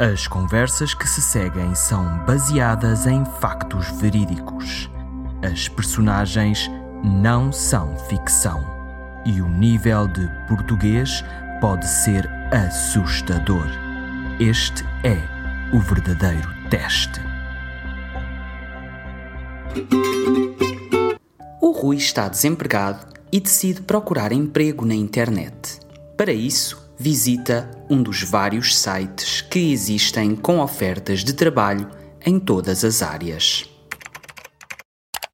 As conversas que se seguem são baseadas em factos verídicos. As personagens não são ficção. E o nível de português pode ser assustador. Este é o verdadeiro teste. O Rui está desempregado e decide procurar emprego na internet. Para isso, visita um dos vários sites que existem com ofertas de trabalho em todas as áreas.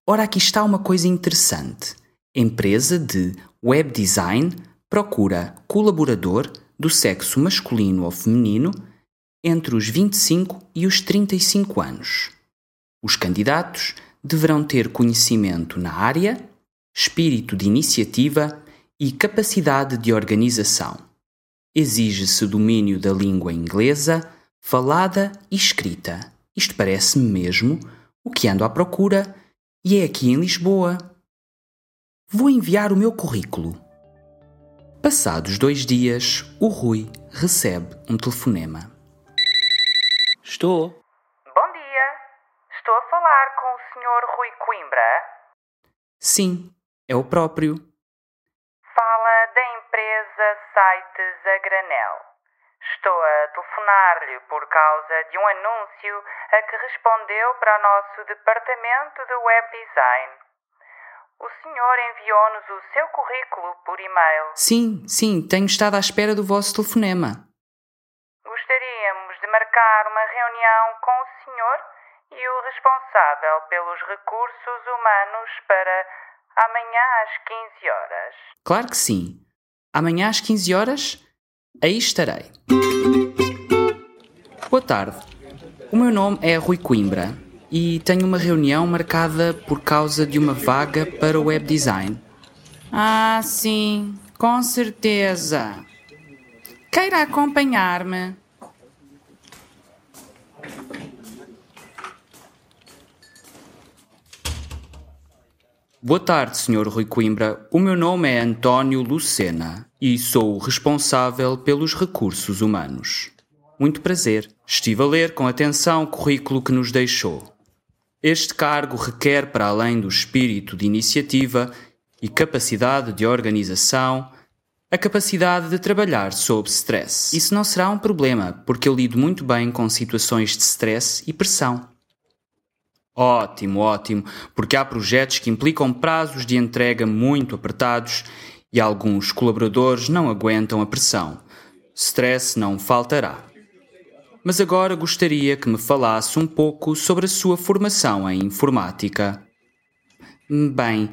Ora, aqui está uma coisa interessante. Empresa de web design procura colaborador do sexo masculino ou feminino entre os 25 e os 35 anos. Os candidatos deverão ter conhecimento na área, espírito de iniciativa e capacidade de organização exige-se domínio da língua inglesa, falada e escrita. Isto parece-me mesmo o que ando à procura e é aqui em Lisboa. Vou enviar o meu currículo. Passados dois dias, o Rui recebe um telefonema. Estou. Bom dia. Estou a falar com o Sr. Rui Coimbra. Sim, é o próprio. A granel. Estou a telefonar-lhe por causa de um anúncio a que respondeu para o nosso departamento de web design. O senhor enviou-nos o seu currículo por e-mail. Sim, sim, tenho estado à espera do vosso telefonema. Gostaríamos de marcar uma reunião com o senhor e o responsável pelos recursos humanos para amanhã às 15 horas. Claro que sim. Amanhã às 15 horas, aí estarei. Boa tarde. O meu nome é Rui Coimbra e tenho uma reunião marcada por causa de uma vaga para o web design. Ah, sim, com certeza. Queira acompanhar-me? Boa tarde, Sr. Rui Coimbra. O meu nome é António Lucena e sou o responsável pelos recursos humanos. Muito prazer. Estive a ler com atenção o currículo que nos deixou. Este cargo requer, para além do espírito de iniciativa e capacidade de organização, a capacidade de trabalhar sob stress. Isso não será um problema, porque eu lido muito bem com situações de stress e pressão. Ótimo, ótimo, porque há projetos que implicam prazos de entrega muito apertados e alguns colaboradores não aguentam a pressão. Stress não faltará. Mas agora gostaria que me falasse um pouco sobre a sua formação em informática. Bem,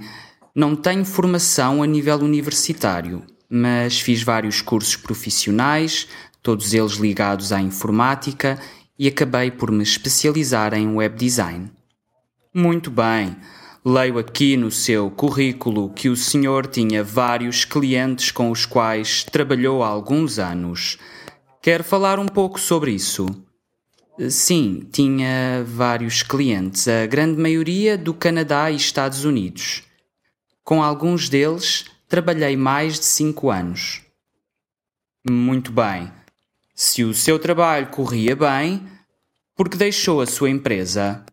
não tenho formação a nível universitário, mas fiz vários cursos profissionais, todos eles ligados à informática, e acabei por me especializar em web design. Muito bem. Leio aqui no seu currículo que o senhor tinha vários clientes com os quais trabalhou há alguns anos. Quer falar um pouco sobre isso? Sim, tinha vários clientes, a grande maioria do Canadá e Estados Unidos. Com alguns deles, trabalhei mais de cinco anos. Muito bem. Se o seu trabalho corria bem, por que deixou a sua empresa?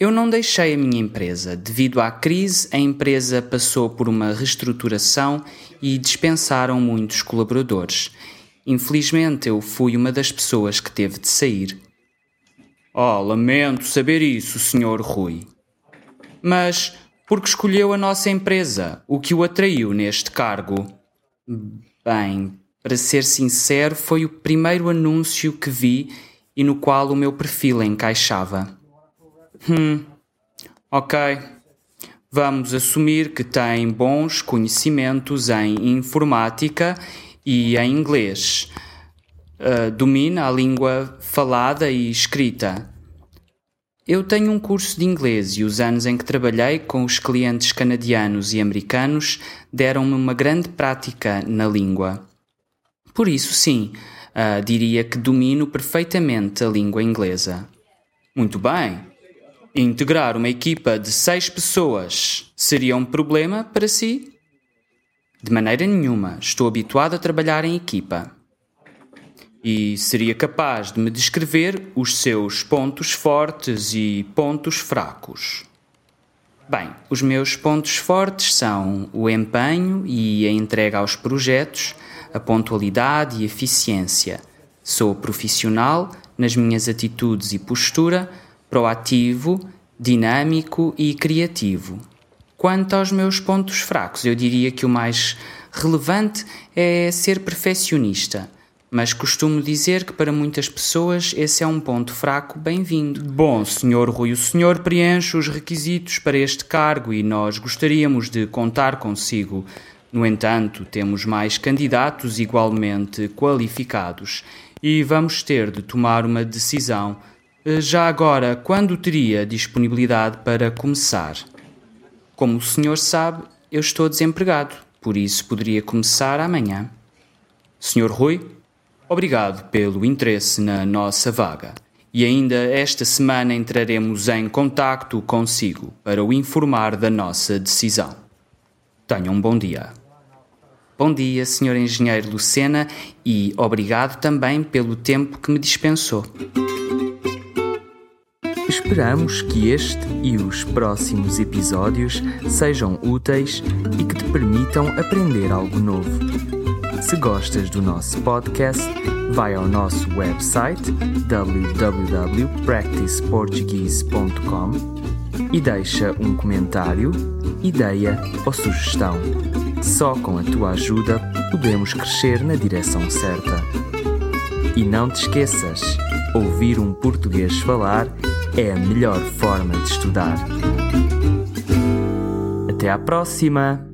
Eu não deixei a minha empresa. Devido à crise, a empresa passou por uma reestruturação e dispensaram muitos colaboradores. Infelizmente, eu fui uma das pessoas que teve de sair. Oh, lamento saber isso, Sr. Rui. Mas por que escolheu a nossa empresa? O que o atraiu neste cargo? Bem, para ser sincero, foi o primeiro anúncio que vi e no qual o meu perfil encaixava. Hum, ok. Vamos assumir que tem bons conhecimentos em informática e em inglês. Uh, domina a língua falada e escrita. Eu tenho um curso de inglês e os anos em que trabalhei com os clientes canadianos e americanos deram-me uma grande prática na língua. Por isso, sim, uh, diria que domino perfeitamente a língua inglesa. Muito bem. Integrar uma equipa de seis pessoas seria um problema para si? De maneira nenhuma, estou habituado a trabalhar em equipa. e seria capaz de me descrever os seus pontos fortes e pontos fracos. Bem, os meus pontos fortes são o empenho e a entrega aos projetos, a pontualidade e eficiência. Sou profissional nas minhas atitudes e postura, proativo, dinâmico e criativo. Quanto aos meus pontos fracos, eu diria que o mais relevante é ser perfeccionista mas costumo dizer que para muitas pessoas esse é um ponto fraco bem-vindo. Bom, Sr. Rui, o senhor preenche os requisitos para este cargo e nós gostaríamos de contar consigo. No entanto, temos mais candidatos igualmente qualificados e vamos ter de tomar uma decisão. Eh, já agora, quando teria disponibilidade para começar? Como o senhor sabe, eu estou desempregado, por isso poderia começar amanhã. Sr. Rui? Obrigado pelo interesse na nossa vaga. E ainda esta semana entraremos em contacto consigo para o informar da nossa decisão. Tenha um bom dia. Bom dia, Sr. Engenheiro Lucena, e obrigado também pelo tempo que me dispensou. Esperamos que este e os próximos episódios sejam úteis e que te permitam aprender algo novo. Se gostas do nosso podcast, vai ao nosso website www.practiceportuguese.com e deixa um comentário, ideia ou sugestão. Só com a tua ajuda podemos crescer na direção certa. E não te esqueças, ouvir um português falar é a melhor forma de estudar. Até à próxima!